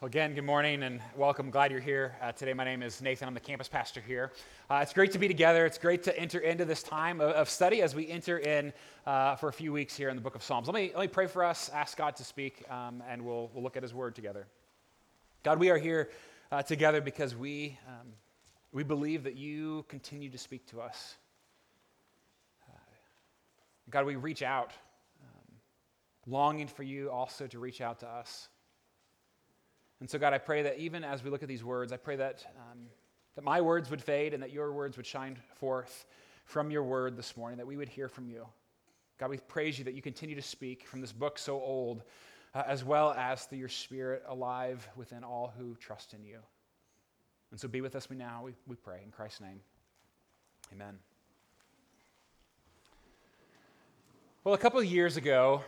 Again, good morning and welcome. Glad you're here uh, today. My name is Nathan. I'm the campus pastor here. Uh, it's great to be together. It's great to enter into this time of, of study as we enter in uh, for a few weeks here in the book of Psalms. Let me, let me pray for us, ask God to speak, um, and we'll, we'll look at his word together. God, we are here uh, together because we, um, we believe that you continue to speak to us. Uh, God, we reach out, um, longing for you also to reach out to us. And so, God, I pray that even as we look at these words, I pray that, um, that my words would fade and that your words would shine forth from your word this morning, that we would hear from you. God, we praise you that you continue to speak from this book so old, uh, as well as through your spirit alive within all who trust in you. And so be with us we now, we, we pray. In Christ's name, amen. Well, a couple of years ago,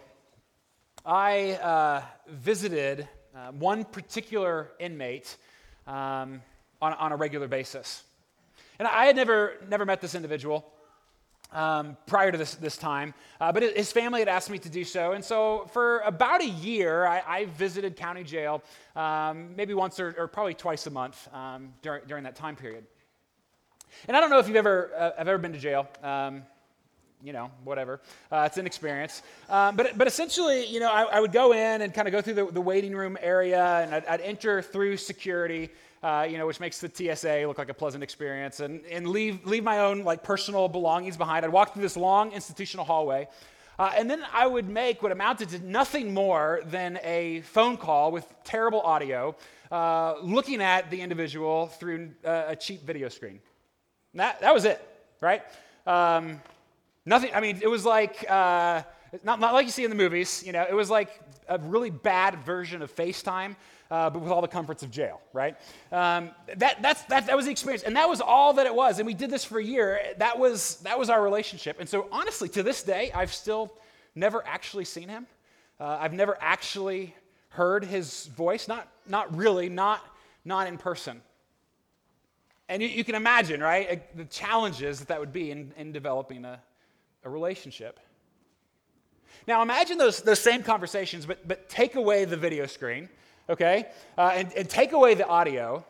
I uh, visited uh, one particular inmate um, on, on a regular basis. And I had never, never met this individual. Um, prior to this, this time, uh, but his family had asked me to do so. And so, for about a year, I, I visited county jail um, maybe once or, or, probably twice a month um, during, during that time period. And I don't know if you've ever, uh, have ever been to jail. You know, whatever. Uh, it's an experience. Um, but, but essentially, you know, I, I, would go in and kind of go through the, the waiting room area, and I'd, I'd enter through security, uh, you know, which makes the TSA look like a pleasant experience, and, and leave, leave my own, like, personal belongings behind. I'd walk through this long institutional hallway. Uh, and then I would make what amounted to nothing more than a phone call with terrible audio, uh, looking at the individual through uh, a cheap video screen. That, that was it, right? Um, Nothing, I mean, it was like, uh, not, not like you see in the movies, you know, it was like a really bad version of FaceTime, uh, but with all the comforts of jail, right? Um, that, that's, that, that was the experience. And that was all that it was. And we did this for a year. That was, that was our relationship. And so, honestly, to this day, I've still never actually seen him. Uh, I've never actually heard his voice, not, not really, not, not in person. And you, you can imagine, right, the challenges that that would be in, in developing a, a relationship. Now imagine those, those same conversations, but, but take away the video screen, okay? Uh, and, and take away the audio.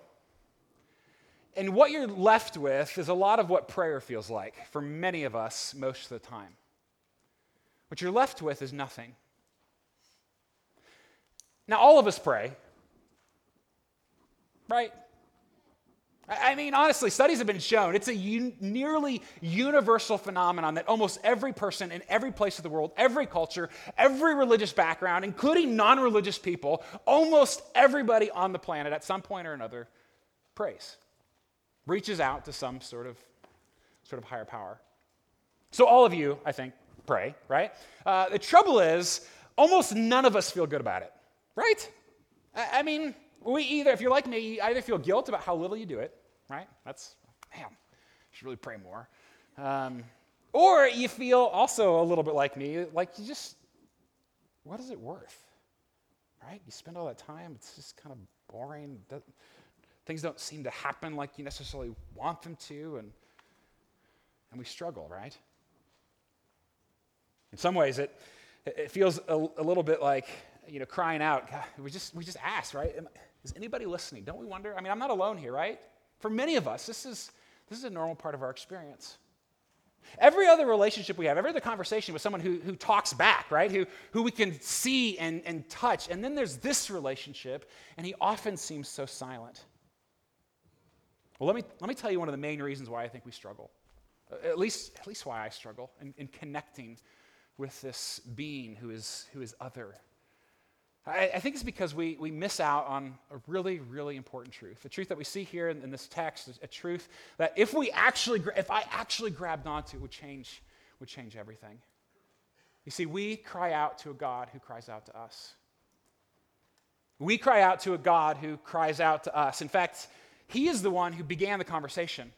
And what you're left with is a lot of what prayer feels like for many of us most of the time. What you're left with is nothing. Now, all of us pray, right? I mean, honestly, studies have been shown it's a un- nearly universal phenomenon that almost every person in every place of the world, every culture, every religious background, including non religious people, almost everybody on the planet at some point or another prays, reaches out to some sort of, sort of higher power. So, all of you, I think, pray, right? Uh, the trouble is, almost none of us feel good about it, right? I, I mean, we either, if you're like me, you either feel guilt about how little you do it, right? That's, man, should really pray more. Um, or you feel also a little bit like me, like you just, what is it worth? Right? You spend all that time, it's just kind of boring. Things don't seem to happen like you necessarily want them to, and, and we struggle, right? In some ways, it, it feels a, a little bit like, you know, crying out. God, we just, we just ask, right? Is anybody listening? Don't we wonder? I mean, I'm not alone here, right? For many of us, this is, this is a normal part of our experience. Every other relationship we have, every other conversation with someone who, who talks back, right? Who, who we can see and, and touch. And then there's this relationship, and he often seems so silent. Well, let me, let me tell you one of the main reasons why I think we struggle. At least, at least why I struggle in, in connecting with this being who is, who is other I, I, think it's because we, we miss out on a really, really important truth. The truth that we see here in, in this text is a truth that if we actually, if I actually grabbed onto, it would change, would change everything. You see, we cry out to a God who cries out to us. We cry out to a God who cries out to us. In fact, He is the one who began the conversation.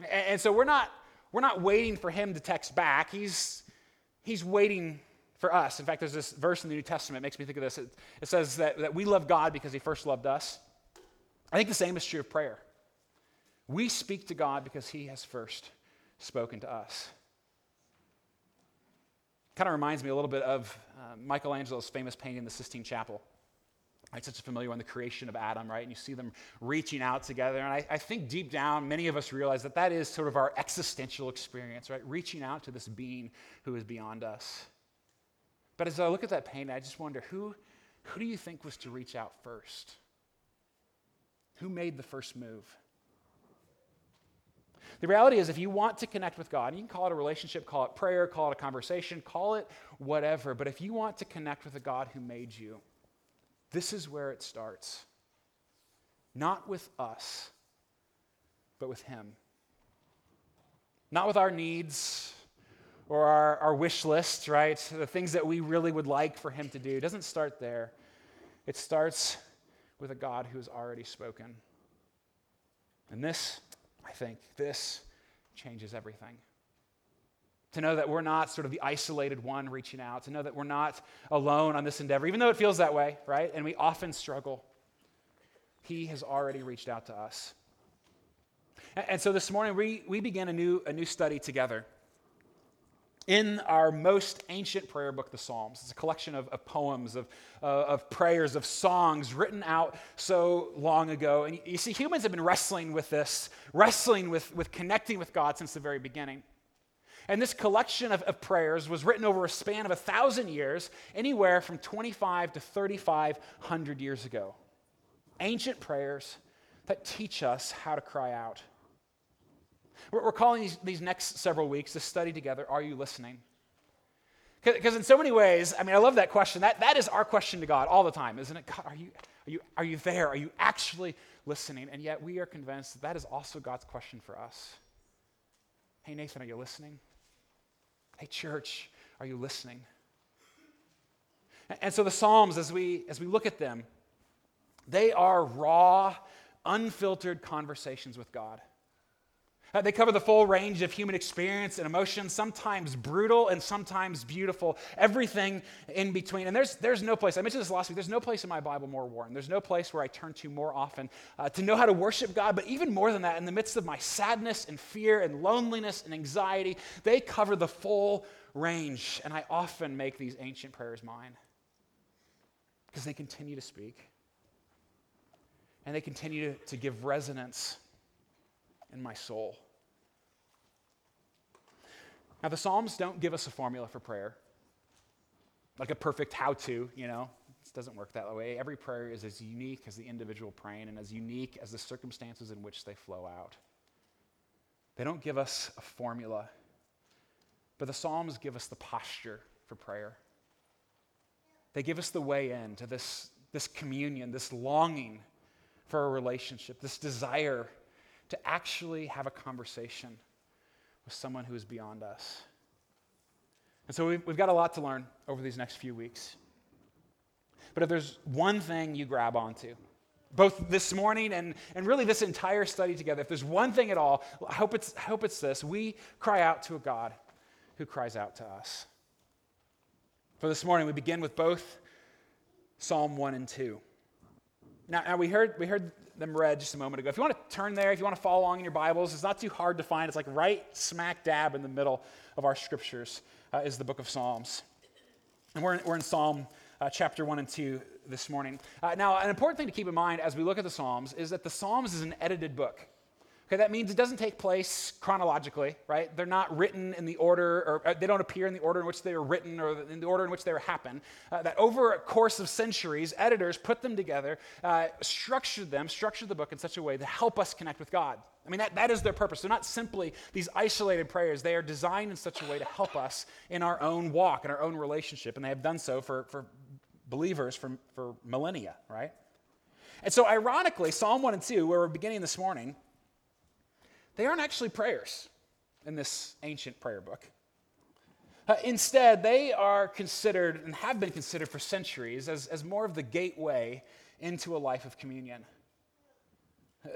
And, and so we're not, we're not waiting for Him to text back. He's, he's waiting for us. In fact, there's this verse in the New Testament makes me think of this. It, it says that, that we love God because he first loved us. I think the same is true of prayer. We speak to God because he has first spoken to us. Kind of reminds me a little bit of uh, Michelangelo's famous painting, The Sistine Chapel. Right, such a familiar one, the creation of Adam, right? And you see them reaching out together. And I, I, think deep down, many of us realize that that is sort of our existential experience, right? Reaching out to this being who is beyond us. But as I look at that painting, I just wonder who, who do you think was to reach out first? Who made the first move? The reality is, if you want to connect with God, you can call it a relationship, call it prayer, call it a conversation, call it whatever, but if you want to connect with the God who made you, this is where it starts. Not with us, but with Him. Not with our needs or our, our wish list, right? The things that we really would like for Him to do. It doesn't start there. It starts with a God who has already spoken. And this, I think, this changes everything to know that we're not sort of the isolated one reaching out, to know that we're not alone on this endeavor, even though it feels that way, right? And we often struggle. He has already reached out to us. And, so this morning, we, we begin a new, a new study together in our most ancient prayer book, the Psalms. It's a collection of, of poems, of, uh, of prayers, of songs written out so long ago. And you see, humans have been wrestling with this, wrestling with, with connecting with God since the very beginning. And this collection of, of, prayers was written over a span of a thousand years, anywhere from 25 to 3,500 years ago. Ancient prayers that teach us how to cry out. We're, we're calling these, these next several weeks to study together Are you listening? Because in so many ways, I mean, I love that question. That, that is our question to God all the time, isn't it? God, are you, are, you, are you there? Are you actually listening? And yet we are convinced that that is also God's question for us. Hey, Nathan, are you listening? Hey, church, are you listening? And so the Psalms, as we, as we look at them, they are raw, unfiltered conversations with God. Uh, they cover the full range of human experience and emotion, sometimes brutal and sometimes beautiful, everything in between. And there's, there's no place, I mentioned this last week, there's no place in my Bible more warm. There's no place where I turn to more often uh, to know how to worship God. But even more than that, in the midst of my sadness and fear and loneliness and anxiety, they cover the full range. And I often make these ancient prayers mine because they continue to speak and they continue to, to give resonance in my soul. Now, the Psalms don't give us a formula for prayer, like a perfect how to, you know. It doesn't work that way. Every prayer is as unique as the individual praying and as unique as the circumstances in which they flow out. They don't give us a formula, but the Psalms give us the posture for prayer. They give us the way in to this, this communion, this longing for a relationship, this desire to actually have a conversation with someone who is beyond us. And so we've, we've got a lot to learn over these next few weeks. But if there's one thing you grab onto, both this morning and, and really this entire study together, if there's one thing at all, I hope, it's, I hope it's this. We cry out to a God who cries out to us. For this morning, we begin with both Psalm 1 and 2. Now, now we, heard, we heard them read just a moment ago. If you want to turn there, if you want to follow along in your Bibles, it's not too hard to find. It's like right smack dab in the middle of our scriptures uh, is the book of Psalms. And we're in, we're in Psalm uh, chapter 1 and 2 this morning. Uh, now, an important thing to keep in mind as we look at the Psalms is that the Psalms is an edited book. Okay, that means it doesn't take place chronologically, right? They're not written in the order, or uh, they don't appear in the order in which they were written or in the order in which they happen. Uh, that over a course of centuries, editors put them together, uh, structured them, structured the book in such a way to help us connect with God. I mean, that, that is their purpose. They're not simply these isolated prayers. They are designed in such a way to help us in our own walk, in our own relationship. And they have done so for, for believers for, for millennia, right? And so, ironically, Psalm 1 and 2, where we're beginning this morning, they aren't actually prayers in this ancient prayer book. Uh, instead, they are considered and have been considered for centuries as, as more of the gateway into a life of communion.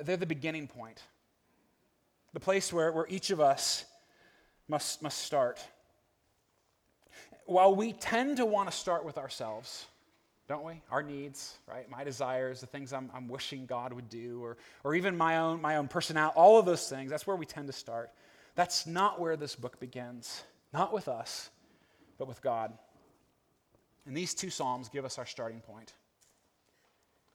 They're the beginning point, the place where, where each of us must, must start. While we tend to want to start with ourselves, don't we? Our needs, right? My desires, the things I'm, I'm wishing God would do, or, or even my own, my own personality, all of those things, that's where we tend to start. That's not where this book begins. Not with us, but with God. And these two Psalms give us our starting point.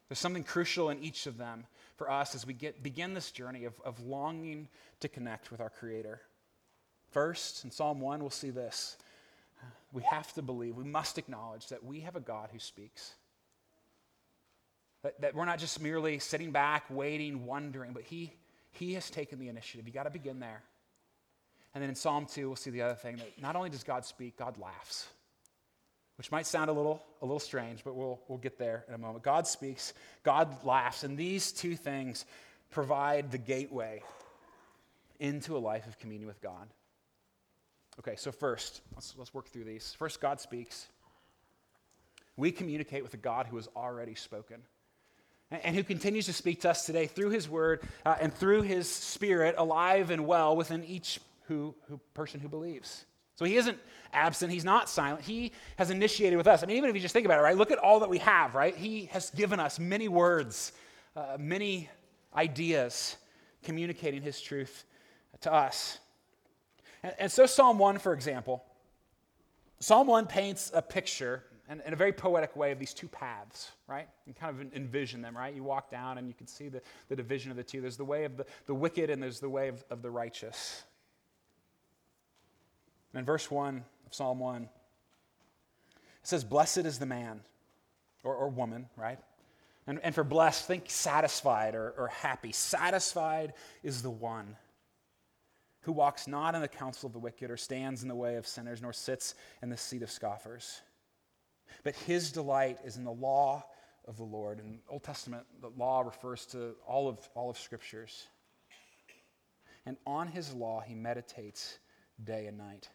There's something crucial in each of them for us as we get, begin this journey of, of longing to connect with our Creator. First, in Psalm 1, we'll see this. We have to believe, we must acknowledge that we have a God who speaks. That, that we're not just merely sitting back, waiting, wondering, but He, he has taken the initiative. You got to begin there. And then in Psalm 2, we'll see the other thing that not only does God speak, God laughs which might sound a little, a little strange, but we'll, we'll get there in a moment. God speaks, God laughs, and these two things provide the gateway into a life of communion with God. Okay, so first, let's, let's work through these. First, God speaks. We communicate with a God who has already spoken and who continues to speak to us today through his word uh, and through his spirit alive and well within each who, who person who believes. So he isn't absent, he's not silent. He has initiated with us. I mean, even if you just think about it, right? Look at all that we have, right? He has given us many words, uh, many ideas communicating his truth to us. And, and, so, Psalm 1, for example, Psalm 1 paints a picture in, a very poetic way of these two paths, right? You kind of envision them, right? You walk down and you can see the, the division of the two. There's the way of the, the wicked and there's the way of, of the righteous. And in verse 1 of Psalm 1, it says, Blessed is the man or, or woman, right? And, and for blessed, think satisfied or, or happy. Satisfied is the one who walks not in the counsel of the wicked or stands in the way of sinners nor sits in the seat of scoffers. But his delight is in the law of the Lord. In the Old Testament, the law refers to all of, all of scriptures. And on his law he meditates day and night.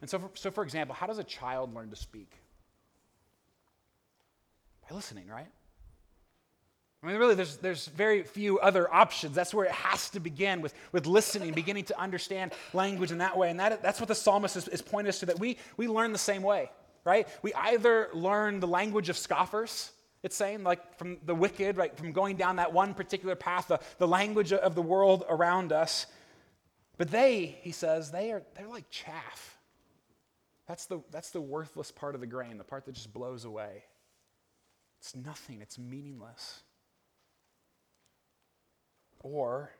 And so for, so, for example, how does a child learn to speak? By listening, right? I mean, really, there's, there's very few other options. That's where it has to begin with, with listening, beginning to understand language in that way. And that, that's what the psalmist is, is pointing us to, that we, we learn the same way, right? We either learn the language of scoffers, it's saying, like from the wicked, right, from going down that one particular path, the, the language of the world around us. But they, he says, they are, they're like chaff that's the, that's the worthless part of the grain, the part that just blows away. It's nothing, it's meaningless. Or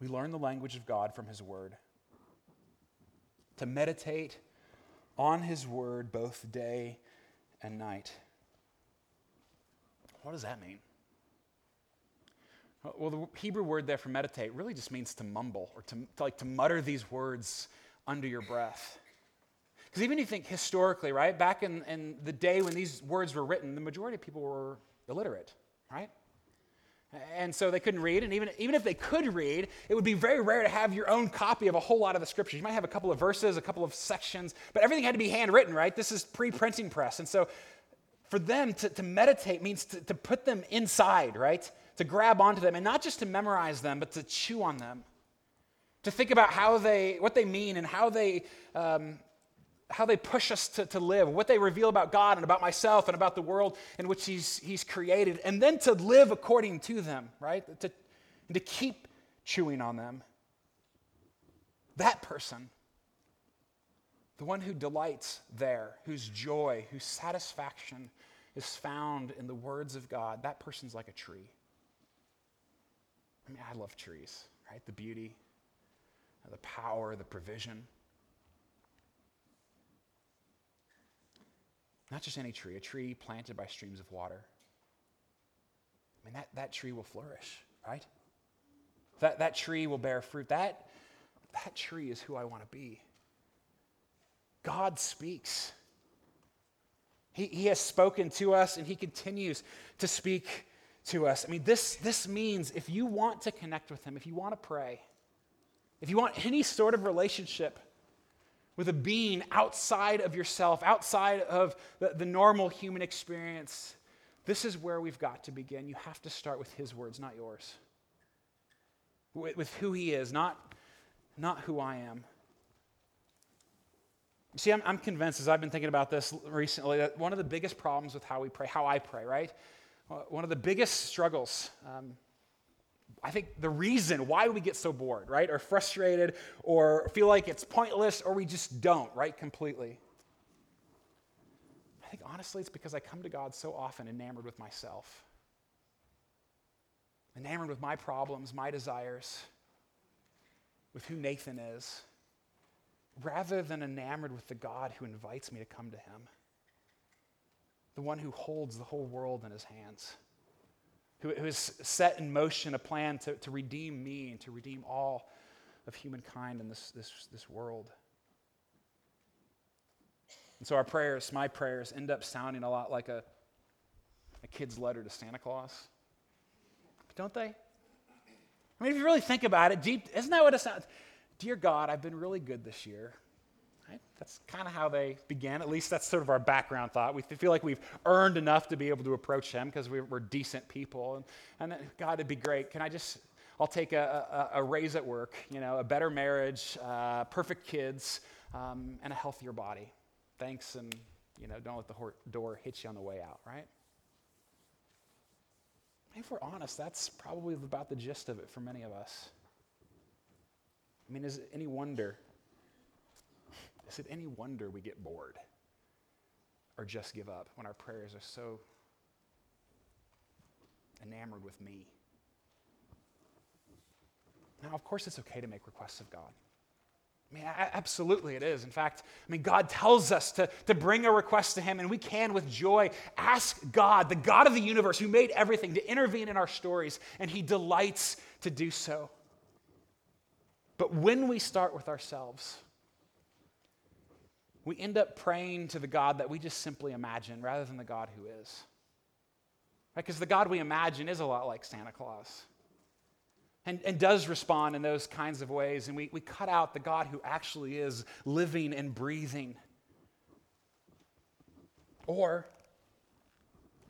we learn the language of God from His Word. To meditate on His Word both day and night. What does that mean? Well, the Hebrew word there for meditate really just means to mumble or to, to like to mutter these words under your breath. Because even if you think historically, right, back in, in the day when these words were written, the majority of people were illiterate, right? And so they couldn't read. And even, even if they could read, it would be very rare to have your own copy of a whole lot of the scriptures. You might have a couple of verses, a couple of sections, but everything had to be handwritten, right? This is pre printing press. And so for them to, to meditate means to, to put them inside, right? To grab onto them and not just to memorize them, but to chew on them. To think about how they, what they mean and how they um, how they push us to, to live, what they reveal about God and about myself and about the world in which He's, he's created, and then to live according to them, right? To, and to keep chewing on them. That person, the one who delights there, whose joy, whose satisfaction is found in the words of God, that person's like a tree. I mean, I love trees, right? The beauty, the power, the provision. Not just any tree, a tree planted by streams of water. I mean, that, that tree will flourish, right? That, that tree will bear fruit. That, that tree is who I want to be. God speaks. He, he has spoken to us and he continues to speak to us. I mean, this, this means if you want to connect with him, if you want to pray, if you want any sort of relationship with a being outside of yourself, outside of the, the, normal human experience, this is where we've got to begin. You have to start with his words, not yours. With, with who he is, not, not who I am. See, I'm, I'm convinced as I've been thinking about this recently that one of the biggest problems with how we pray, how I pray, right? One of the biggest struggles um, I think the reason why we get so bored, right, or frustrated, or feel like it's pointless, or we just don't, right, completely. I think honestly it's because I come to God so often enamored with myself, enamored with my problems, my desires, with who Nathan is, rather than enamored with the God who invites me to come to him, the one who holds the whole world in his hands who, who has set in motion a plan to, to redeem me and to redeem all of humankind in this, this, this world. And so our prayers, my prayers, end up sounding a lot like a, a kid's letter to Santa Claus. Don't they? I mean, if you really think about it, deep, isn't that what it sounds? Dear God, I've been really good this year. Right? That's kind of how they began. At least that's sort of our background thought. We feel like we've earned enough to be able to approach Him because we're, we're, decent people. And, and God, it'd be great. Can I just, I'll take a, a, a raise at work, you know, a better marriage, uh, perfect kids, um, and a healthier body. Thanks, and, you know, don't let the door hit you on the way out, right? If we're honest, that's probably about the gist of it for many of us. I mean, is it any wonder is it any wonder we get bored or just give up when our prayers are so enamored with me? Now, of course, it's okay to make requests of God. I mean, absolutely it is. In fact, I mean, God tells us to, to bring a request to Him, and we can with joy ask God, the God of the universe who made everything, to intervene in our stories, and He delights to do so. But when we start with ourselves, we end up praying to the God that we just simply imagine rather than the God who is. Because right? the God we imagine is a lot like Santa Claus and, and does respond in those kinds of ways. And we, we cut out the God who actually is living and breathing. Or,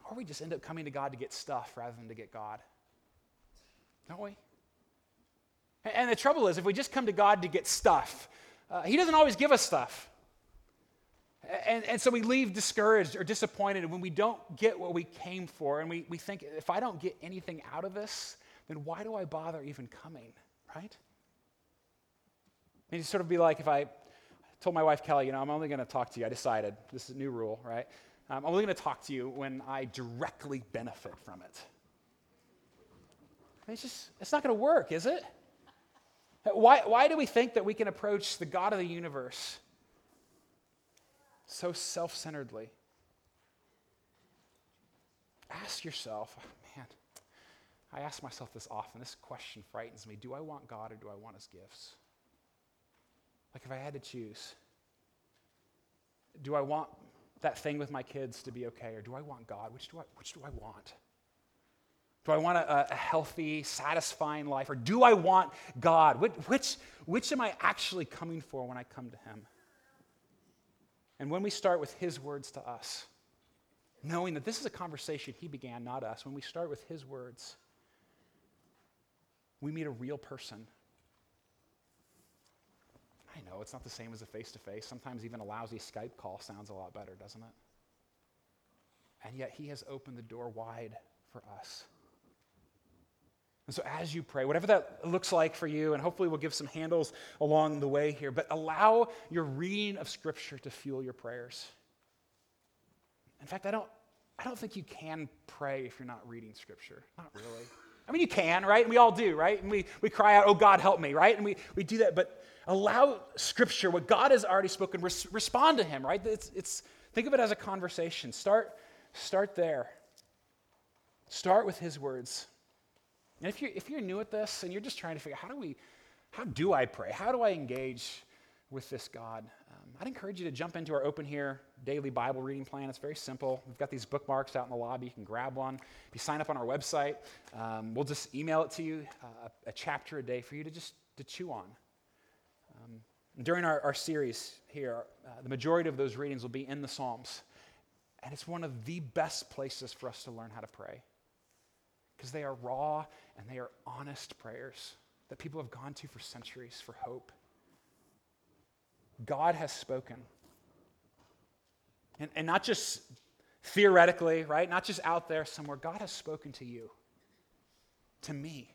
or we just end up coming to God to get stuff rather than to get God. Don't we? And the trouble is, if we just come to God to get stuff, uh, He doesn't always give us stuff. And, and so we leave discouraged or disappointed when we don't get what we came for. And we, we think, if I don't get anything out of this, then why do I bother even coming, right? And you sort of be like, if I told my wife, Kelly, you know, I'm only going to talk to you, I decided, this is a new rule, right? Um, I'm only going to talk to you when I directly benefit from it. It's just, it's not going to work, is it? Why, why do we think that we can approach the God of the universe so self centeredly. Ask yourself, man, I ask myself this often. This question frightens me. Do I want God or do I want his gifts? Like if I had to choose, do I want that thing with my kids to be okay or do I want God? Which do I, which do I want? Do I want a, a healthy, satisfying life or do I want God? Which, which, which am I actually coming for when I come to him? And when we start with His words to us, knowing that this is a conversation He began, not us, when we start with His words, we meet a real person. I know it's not the same as a face to face. Sometimes even a lousy Skype call sounds a lot better, doesn't it? And yet, He has opened the door wide for us. And so, as you pray, whatever that looks like for you, and hopefully we'll give some handles along the way here, but allow your reading of Scripture to fuel your prayers. In fact, I don't, I don't think you can pray if you're not reading Scripture. Not really. I mean, you can, right? And we all do, right? And we, we cry out, oh, God, help me, right? And we, we do that, but allow Scripture, what God has already spoken, res- respond to Him, right? It's, it's, think of it as a conversation. Start, start there. Start with His words. And if you're, if you're new at this and you're just trying to figure out how do we, how do I pray? How do I engage with this God? Um, I'd encourage you to jump into our Open Here daily Bible reading plan. It's very simple. We've got these bookmarks out in the lobby. You can grab one. If you sign up on our website, um, we'll just email it to you, uh, a chapter a day for you to just to chew on. Um, during our, our series here, uh, the majority of those readings will be in the Psalms. And it's one of the best places for us to learn how to pray because they are raw and they are honest prayers that people have gone to for centuries for hope. God has spoken. And, and not just theoretically, right? Not just out there somewhere. God has spoken to you, to me.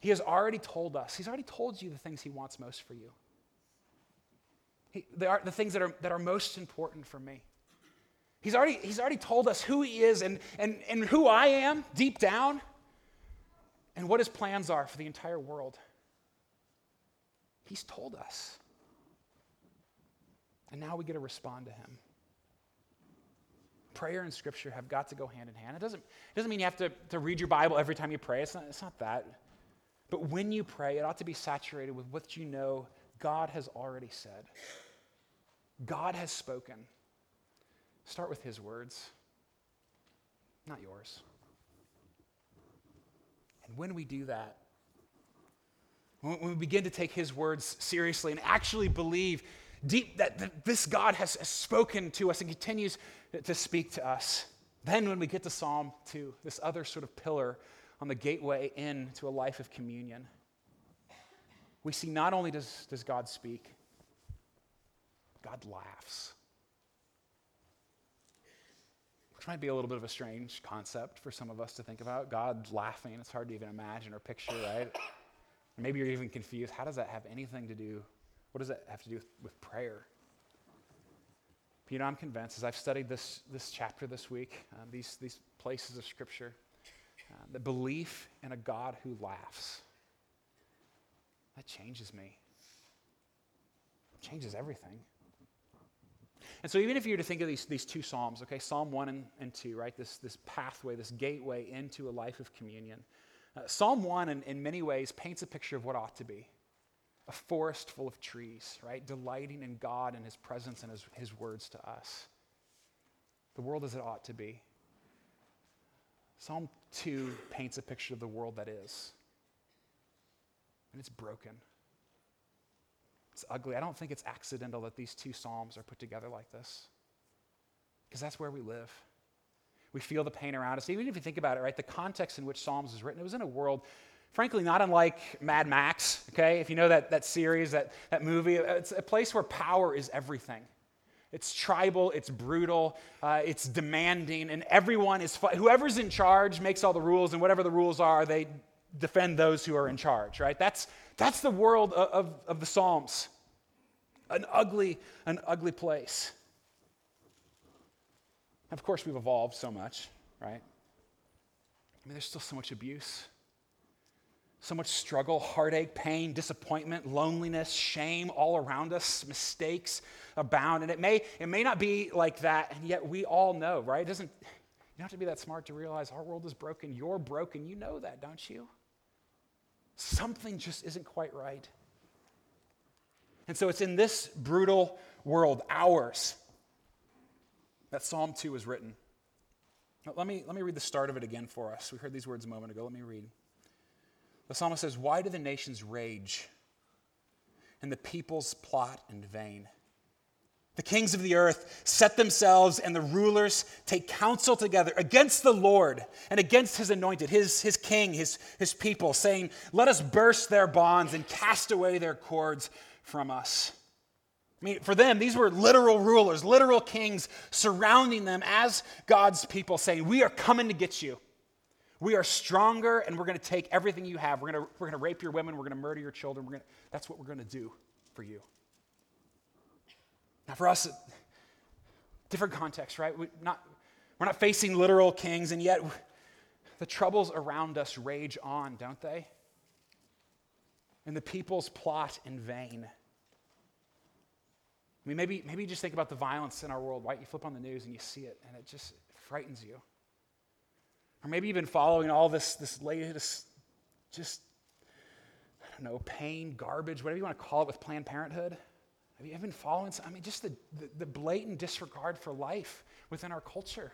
He has already told us, He's already told you the things He wants most for you. He, the things that are, that are most important for me. He's already, he's already told us who he is and, and, and who I am deep down and what his plans are for the entire world. He's told us. And now we get to respond to him. Prayer and scripture have got to go hand in hand. It doesn't, it doesn't mean you have to, to read your Bible every time you pray. It's not, it's not that. But when you pray, it ought to be saturated with what you know God has already said. God has spoken. Start with his words, not yours. And when we do that, when we begin to take his words seriously and actually believe deep that, that this God has, spoken to us and continues to speak to us, then when we get to Psalm 2, this other sort of pillar on the gateway into a life of communion, we see not only does, does God speak, God laughs. Which might be a little bit of a strange concept for some of us to think about. God laughing, it's hard to even imagine or picture, right? maybe you're even confused. How does that have anything to do? What does that have to do with, with prayer? But, you know, I'm convinced as I've studied this, this chapter this week, um, these, these places of Scripture, uh, the belief in a God who laughs, that changes me. It changes everything. And so, even if you were to think of these, these two Psalms, okay, Psalm 1 and, and 2, right, this, this pathway, this gateway into a life of communion, uh, Psalm 1, in, in many ways, paints a picture of what ought to be a forest full of trees, right, delighting in God and His presence and His, his words to us. The world as it ought to be. Psalm 2 paints a picture of the world that is, and it's broken. It's ugly. I don't think it's accidental that these two Psalms are put together like this. Because that's where we live. We feel the pain around us. Even if you think about it, right, the context in which Psalms was written, it was in a world, frankly, not unlike Mad Max, okay? If you know that, that series, that, that movie, it's a place where power is everything. It's tribal, it's brutal, uh, it's demanding, and everyone is, whoever's in charge makes all the rules, and whatever the rules are, they defend those who are in charge, right? That's, that's the world of, of, of the Psalms. An ugly, an ugly place. Of course, we've evolved so much, right? I mean, there's still so much abuse, so much struggle, heartache, pain, disappointment, loneliness, shame all around us, mistakes abound. And it may, it may not be like that, and yet we all know, right? It doesn't, you don't have to be that smart to realize our world is broken. You're broken. You know that, don't you? Something just isn't quite right. And so it's in this brutal world, ours, that Psalm 2 was written. let me, let me read the start of it again for us. We heard these words a moment ago. Let me read. The psalmist says, Why do the nations rage and the peoples plot in vain? The kings of the earth set themselves, and the rulers take counsel together against the Lord and against his anointed, his, his king, his, his people, saying, Let us burst their bonds and cast away their cords from us. I mean, for them, these were literal rulers, literal kings surrounding them as God's people, saying, We are coming to get you. We are stronger, and we're going to take everything you have. We're going to, we're going to rape your women. We're going to murder your children. We're going to, that's what we're going to do for you. Now, for us, different context, right? We're not, we're not facing literal kings, and yet the troubles around us rage on, don't they? And the people's plot in vain. I mean, maybe, maybe you just think about the violence in our world, right? You flip on the news and you see it, and it just frightens you. Or maybe you've been following all this, this latest, just, I don't know, pain, garbage, whatever you want to call it with Planned Parenthood. Have you been following? I mean, just the, the, the blatant disregard for life within our culture.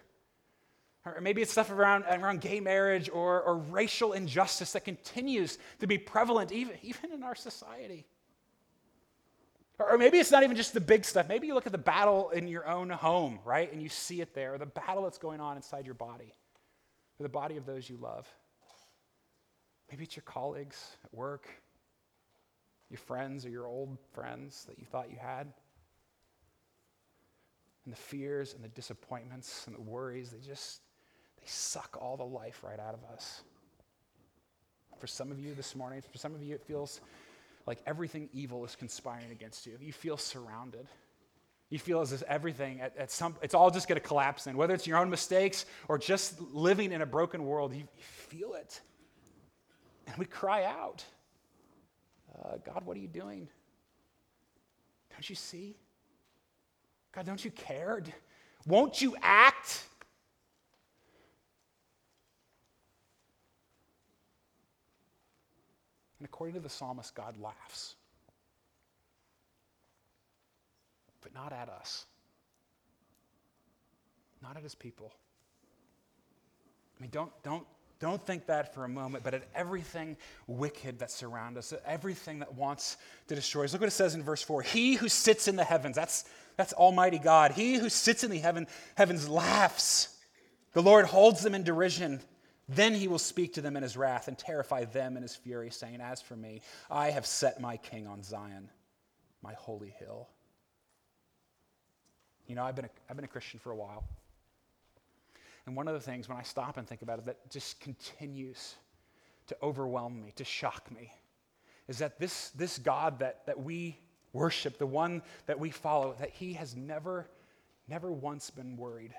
Or maybe it's stuff around, around gay marriage or, or racial injustice that continues to be prevalent even, even in our society. Or, or maybe it's not even just the big stuff. Maybe you look at the battle in your own home, right? And you see it there, or the battle that's going on inside your body, or the body of those you love. Maybe it's your colleagues at work, your friends or your old friends that you thought you had. And the fears and the disappointments and the worries, they just they suck all the life right out of us. For some of you this morning, for some of you it feels like everything evil is conspiring against you. You feel surrounded. You feel as if everything at, at some it's all just going to collapse in. Whether it's your own mistakes or just living in a broken world, you, you feel it. And we cry out, uh, God, what are you doing? Don't you see? God, don't you care? Won't you act? And according to the psalmist, God laughs. But not at us, not at his people. I mean, don't, don't, don't think that for a moment, but at everything wicked that surrounds us, everything that wants to destroy us. Look what it says in verse 4 He who sits in the heavens, that's, that's Almighty God. He who sits in the heaven, heavens laughs. The Lord holds them in derision. Then he will speak to them in his wrath and terrify them in his fury, saying, As for me, I have set my king on Zion, my holy hill. You know, I've been a, I've been a Christian for a while. And one of the things, when I stop and think about it, that just continues to overwhelm me, to shock me, is that this, this God that, that we worship, the one that we follow, that he has never, never once been worried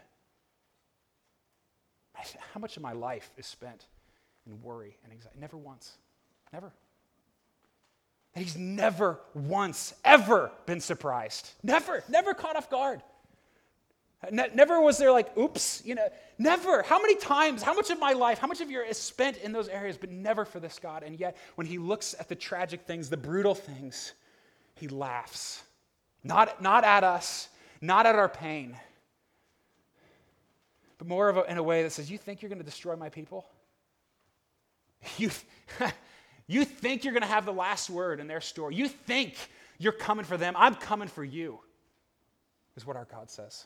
how much of my life is spent in worry and anxiety? Never once. Never. And he's never once, ever been surprised. Never, never caught off guard. Ne- never was there like, oops, you know, never. How many times, how much of my life, how much of your is spent in those areas, but never for this God? And yet, when he looks at the tragic things, the brutal things, he laughs. Not, not at us, not at our pain, but more of a, in a way that says, You think you're going to destroy my people? You, you think you're going to have the last word in their story. You think you're coming for them. I'm coming for you, is what our God says.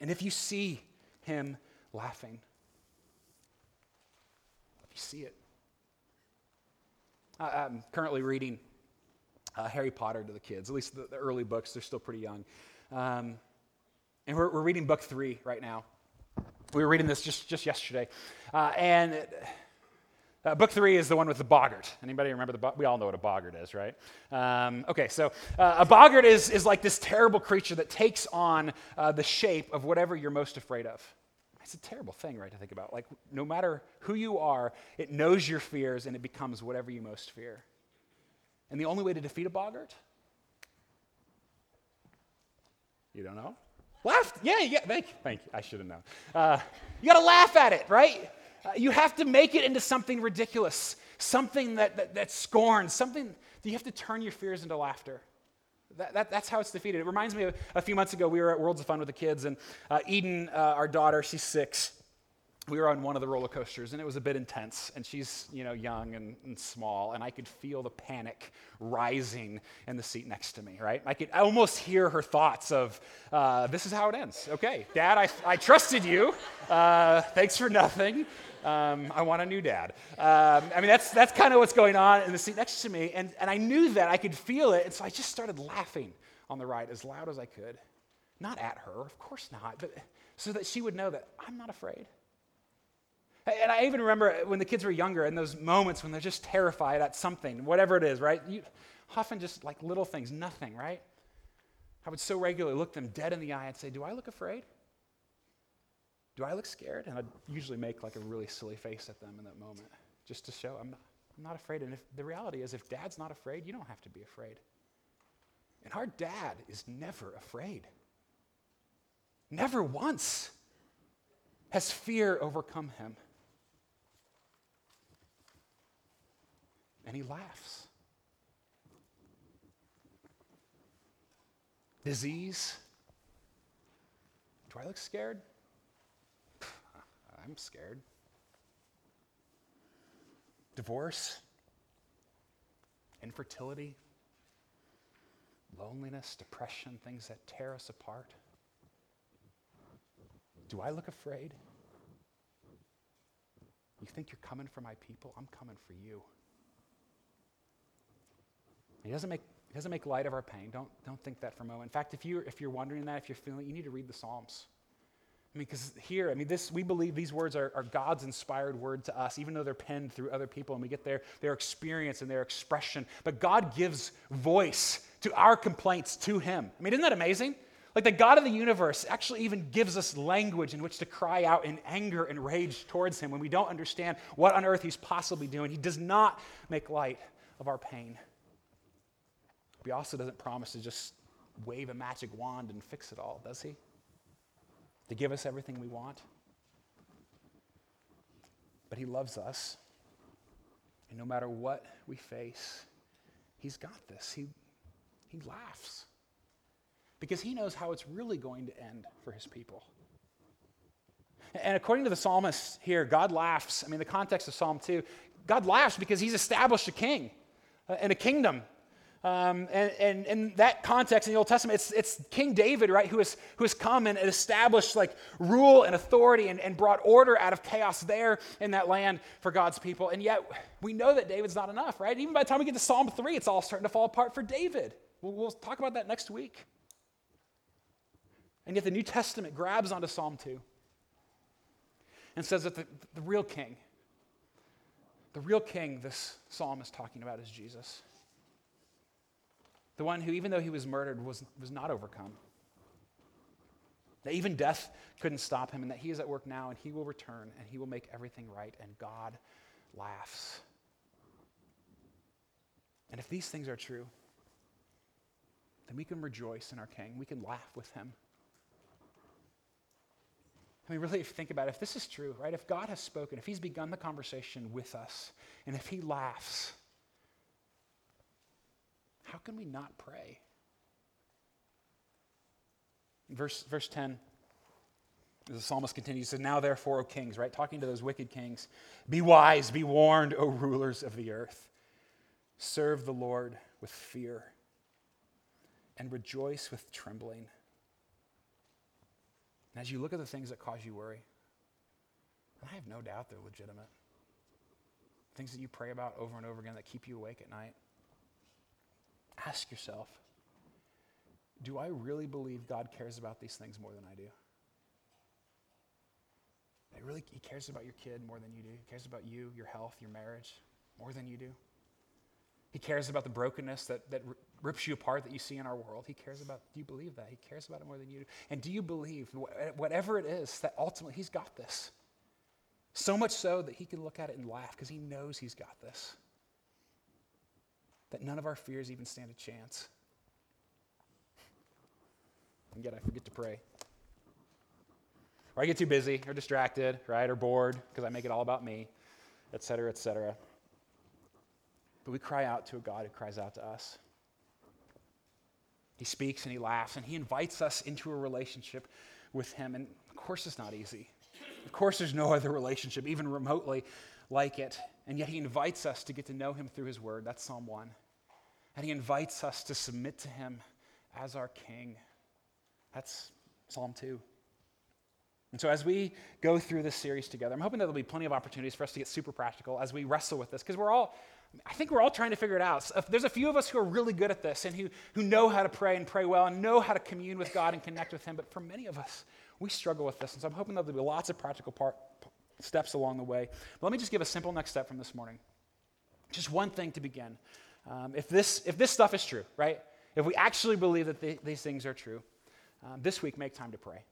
And if you see him laughing, if you see it, I'm currently reading uh, Harry Potter to the kids, at least the, the, early books. They're still pretty young. Um, and we're, we're reading book three right now. We were reading this just, just yesterday. Uh, and uh, book three is the one with the boggart. Anybody remember the We all know what a boggart is, right? Um, okay, so uh, a boggart is, is like this terrible creature that takes on uh, the shape of whatever you're most afraid of. It's a terrible thing, right, to think about. Like, no matter who you are, it knows your fears and it becomes whatever you most fear. And the only way to defeat a boggart? You don't know? Laugh. Yeah, yeah. Thank you. Thank you. I should have known. Uh, you got to laugh at it, right? Uh, you have to make it into something ridiculous, something that, that, that scorns, something that you have to turn your fears into laughter. That, that, that's how it's defeated. It reminds me of a few months ago, we were at Worlds of Fun with the kids, and uh, Eden, uh, our daughter, she's six, we were on one of the roller coasters and it was a bit intense and she's you know young and, and, small and i could feel the panic rising in the seat next to me right? I could almost hear her thoughts of uh, this is how it ends. Okay dad i, I trusted you. Uh, thanks for nothing um, i want a new dad um, i mean that's, that's kind of what's going on in the seat next to me and, and i knew that i could feel it and so i just started laughing on the ride as loud as i could not at her of course not but so that she would know that i'm not afraid and I even remember when the kids were younger, in those moments when they're just terrified at something, whatever it is, right? You, often just like little things, nothing, right? I would so regularly look them dead in the eye and say, Do I look afraid? Do I look scared? And I'd usually make like a really silly face at them in that moment just to show I'm not, I'm not afraid. And if the reality is, if dad's not afraid, you don't have to be afraid. And our dad is never afraid. Never once has fear overcome him. and he laughs. Disease. Do I look scared? I'm scared. Divorce, infertility, loneliness, depression, things that tear us apart. Do I look afraid? You think you're coming for my people? I'm coming for you. He doesn't make, he doesn't make light of our pain. Don't, don't think that for a moment. In fact, if you're, if you're wondering that, if you're feeling you need to read the Psalms. I mean, because here, I mean, this we believe these words are, are, God's inspired word to us, even though they're penned through other people, and we get their, their experience and their expression. But God gives voice to our complaints to Him. I mean, isn't that amazing? Like the God of the universe actually even gives us language in which to cry out in anger and rage towards Him when we don't understand what on earth He's possibly doing. He does not make light of our pain. He also doesn't promise to just wave a magic wand and fix it all, does He? To give us everything we want. But He loves us. And no matter what we face, He's got this. He, he laughs because he knows how it's really going to end for his people. And according to the psalmist here, God laughs. I mean, the context of Psalm 2, God laughs because he's established a king and a kingdom. Um, and, in that context in the Old Testament, it's, it's King David, right, who has, who has come and established like rule and authority and, and brought order out of chaos there in that land for God's people. And yet, we know that David's not enough, right? Even by the time we get to Psalm 3, it's all starting to fall apart for David. We'll, we'll talk about that next week. And yet the New Testament grabs onto Psalm 2 and says that the, the real king, the real king this psalm is talking about is Jesus. The one who, even though he was murdered, was, was not overcome. That even death couldn't stop him, and that he is at work now, and he will return, and he will make everything right, and God laughs. And if these things are true, then we can rejoice in our King. We can laugh with him. I mean, really, if you think about it, if this is true, right? If God has spoken, if He's begun the conversation with us, and if He laughs, how can we not pray? Verse, verse 10, the psalmist continues, says, Now therefore, O kings, right? Talking to those wicked kings, be wise, be warned, O rulers of the earth. Serve the Lord with fear and rejoice with trembling. And as you look at the things that cause you worry, I have no doubt they're legitimate. Things that you pray about over and over again that keep you awake at night. Ask yourself do I really believe God cares about these things more than I do? He really he cares about your kid more than you do. He cares about you, your health, your marriage more than you do. He cares about the brokenness that, that rips you apart that you see in our world. He cares about, do you believe that? He cares about it more than you do. And do you believe, whatever it is, that ultimately He's got this? So much so that He can look at it and laugh because He knows He's got this. That none of our fears even stand a chance. And yet I forget to pray. Or I get too busy or distracted, right? Or bored because I make it all about me, et cetera, et cetera. But we cry out to a God who cries out to us. He speaks and he laughs and he invites us into a relationship with him. And of course, it's not easy. Of course, there's no other relationship, even remotely like it. And yet, he invites us to get to know him through his word. That's Psalm 1. And he invites us to submit to him as our king. That's Psalm 2. And so, as we go through this series together, I'm hoping that there'll be plenty of opportunities for us to get super practical as we wrestle with this, because we're all I think we're all trying to figure it out. So there's a few of us who are really good at this and who, who know how to pray and pray well and know how to commune with God and connect with Him. But for many of us, we struggle with this. And so I'm hoping that there'll be lots of practical part, steps along the way. But let me just give a simple next step from this morning. Just one thing to begin. Um, if, this, if this stuff is true, right? If we actually believe that the, these things are true, um, this week make time to pray.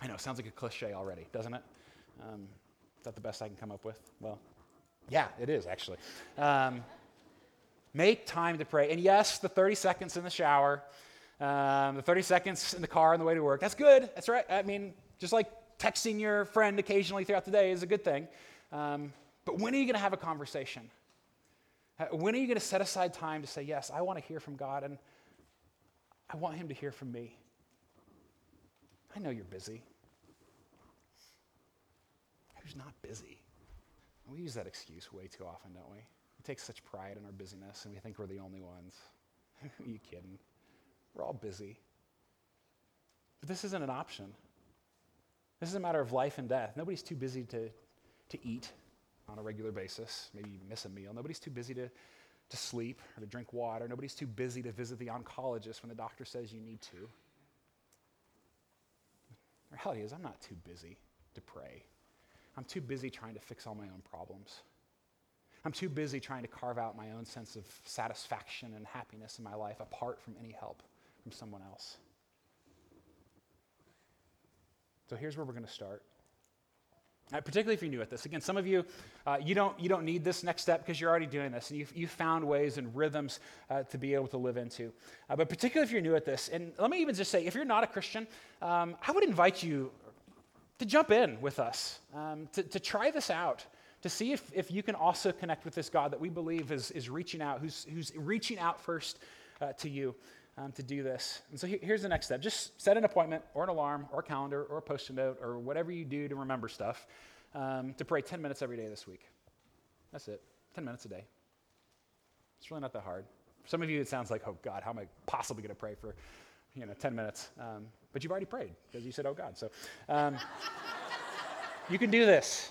I know, sounds like a cliche already, doesn't it? Um, is that the best I can come up with? Well, yeah, it is actually. Um, make time to pray. And yes, the 30 seconds in the shower, um, the 30 seconds in the car on the way to work, that's good. That's right. I mean, just like texting your friend occasionally throughout the day is a good thing. Um, but when are you going to have a conversation? Uh, when are you going to set aside time to say, Yes, I want to hear from God and I want Him to hear from me? I know you're busy. Who's not busy? We use that excuse way too often, don't we? We take such pride in our busyness and we think we're the only ones. Are you kidding? We're all busy. But this isn't an option. This is a matter of life and death. Nobody's too busy to, to eat on a regular basis. Maybe you miss a meal. Nobody's too busy to, to sleep or to drink water. Nobody's too busy to visit the oncologist when the doctor says you need to. The reality is, I'm not too busy to pray. I'm too busy trying to fix all my own problems. I'm too busy trying to carve out my own sense of satisfaction and happiness in my life apart from any help from someone else. So here's where we're going to start. Uh, particularly if you're new at this. Again, some of you, uh, you, don't, you don't need this next step because you're already doing this and you've, you've found ways and rhythms uh, to be able to live into. Uh, but particularly if you're new at this, and let me even just say, if you're not a Christian, um, I would invite you to jump in with us, um, to, to try this out, to see if, if you can also connect with this God that we believe is, is reaching out, who's, who's reaching out first uh, to you um, to do this. And so here's the next step just set an appointment or an alarm or a calendar or a post it note or whatever you do to remember stuff um, to pray 10 minutes every day this week. That's it, 10 minutes a day. It's really not that hard. For some of you, it sounds like, oh God, how am I possibly going to pray for you know, 10 minutes? Um, but you've already prayed because you said, oh God. So um, you can do this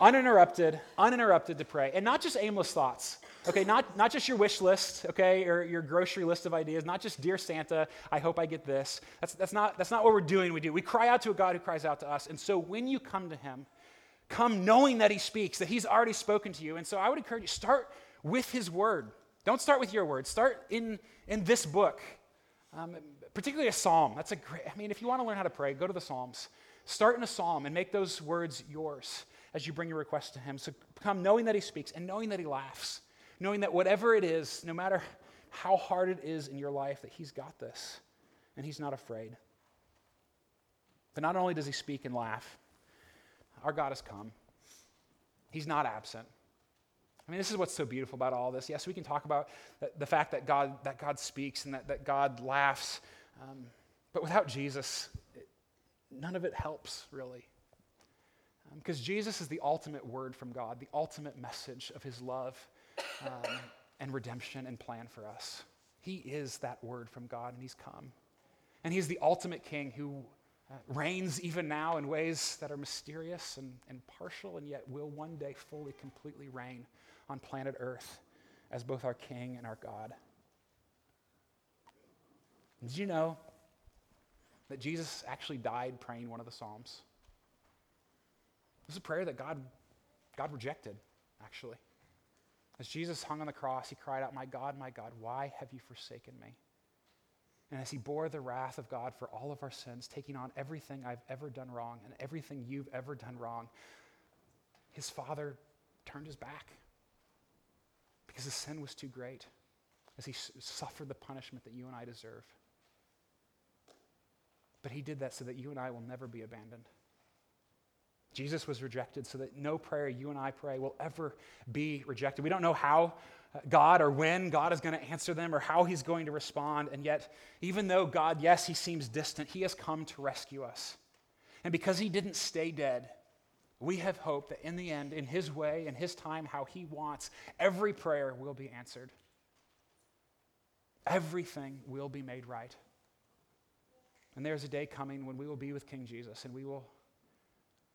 uninterrupted, uninterrupted to pray. And not just aimless thoughts. Okay, not, not just your wish list, okay, or your grocery list of ideas, not just, Dear Santa, I hope I get this. That's, that's, not, that's not what we're doing. We do. We cry out to a God who cries out to us. And so when you come to Him, come knowing that He speaks, that He's already spoken to you. And so I would encourage you, start with His Word. Don't start with your word. Start in, in this book, um, particularly a psalm. That's a great, I mean, if you want to learn how to pray, go to the Psalms. Start in a psalm and make those words yours as you bring your request to Him. So come knowing that He speaks and knowing that He laughs knowing that whatever it is, no matter how hard it is in your life, that He's got this and He's not afraid. But not only does He speak and laugh, our God has come. He's not absent. I mean, this is what's so beautiful about all this. Yes, we can talk about the fact that God, that God speaks and that, that God laughs, um, but without Jesus, it, none of it helps, really. Because um, Jesus is the ultimate word from God, the ultimate message of his love um, and redemption and plan for us. He is that word from God, and He's come. And He's the ultimate King who uh, reigns even now in ways that are mysterious and, and partial, and yet will one day fully, completely reign on planet Earth as both our King and our God. Did you know that Jesus actually died praying one of the Psalms? This is a prayer that God, God rejected, actually. As Jesus hung on the cross, he cried out, My God, my God, why have you forsaken me? And as he bore the wrath of God for all of our sins, taking on everything I've ever done wrong and everything you've ever done wrong, his father turned his back because his sin was too great as he suffered the punishment that you and I deserve. But he did that so that you and I will never be abandoned. Jesus was rejected so that no prayer you and I pray will ever be rejected. We don't know how uh, God or when God is going to answer them or how he's going to respond. And yet, even though God, yes, he seems distant, he has come to rescue us. And because he didn't stay dead, we have hope that in the end, in his way, in his time, how he wants, every prayer will be answered. Everything will be made right. And there's a day coming when we will be with King Jesus and we will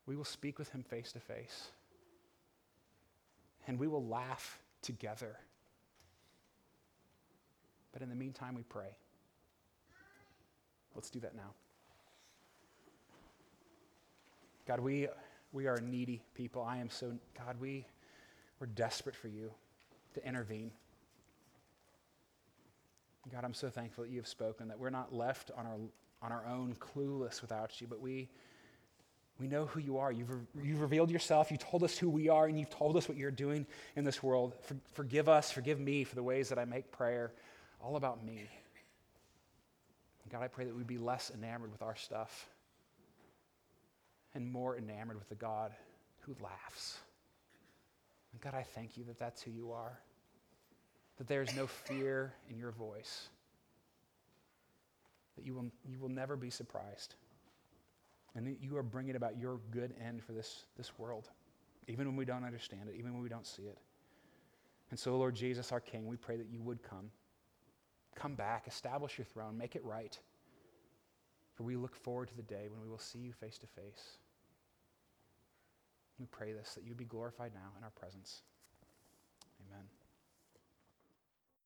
we will speak with him face to face. And we will laugh together. But in the meantime, we pray. Let's do that now. God, we, we are needy people. I am so, God, we, we're desperate for you to intervene. God, I'm so thankful that you have spoken, that we're not left on our, on our own, clueless without you, but we we know who you are. You've, re- you've revealed yourself. You told us who we are, and you've told us what you're doing in this world. For, forgive us, forgive me for the ways that I make prayer all about me. God, I pray that we'd be less enamored with our stuff and more enamored with the God who laughs. And God, I thank you that that's who you are, that there is no fear in your voice, that you will, you will never be surprised and that you are bringing about your good end for this, this world, even when we don't understand it, even when we don't see it. And so, Lord Jesus, our King, we pray that you would come. Come back, establish your throne, make it right. For we look forward to the day when we will see you face to face. We pray this, that you be glorified now in our presence.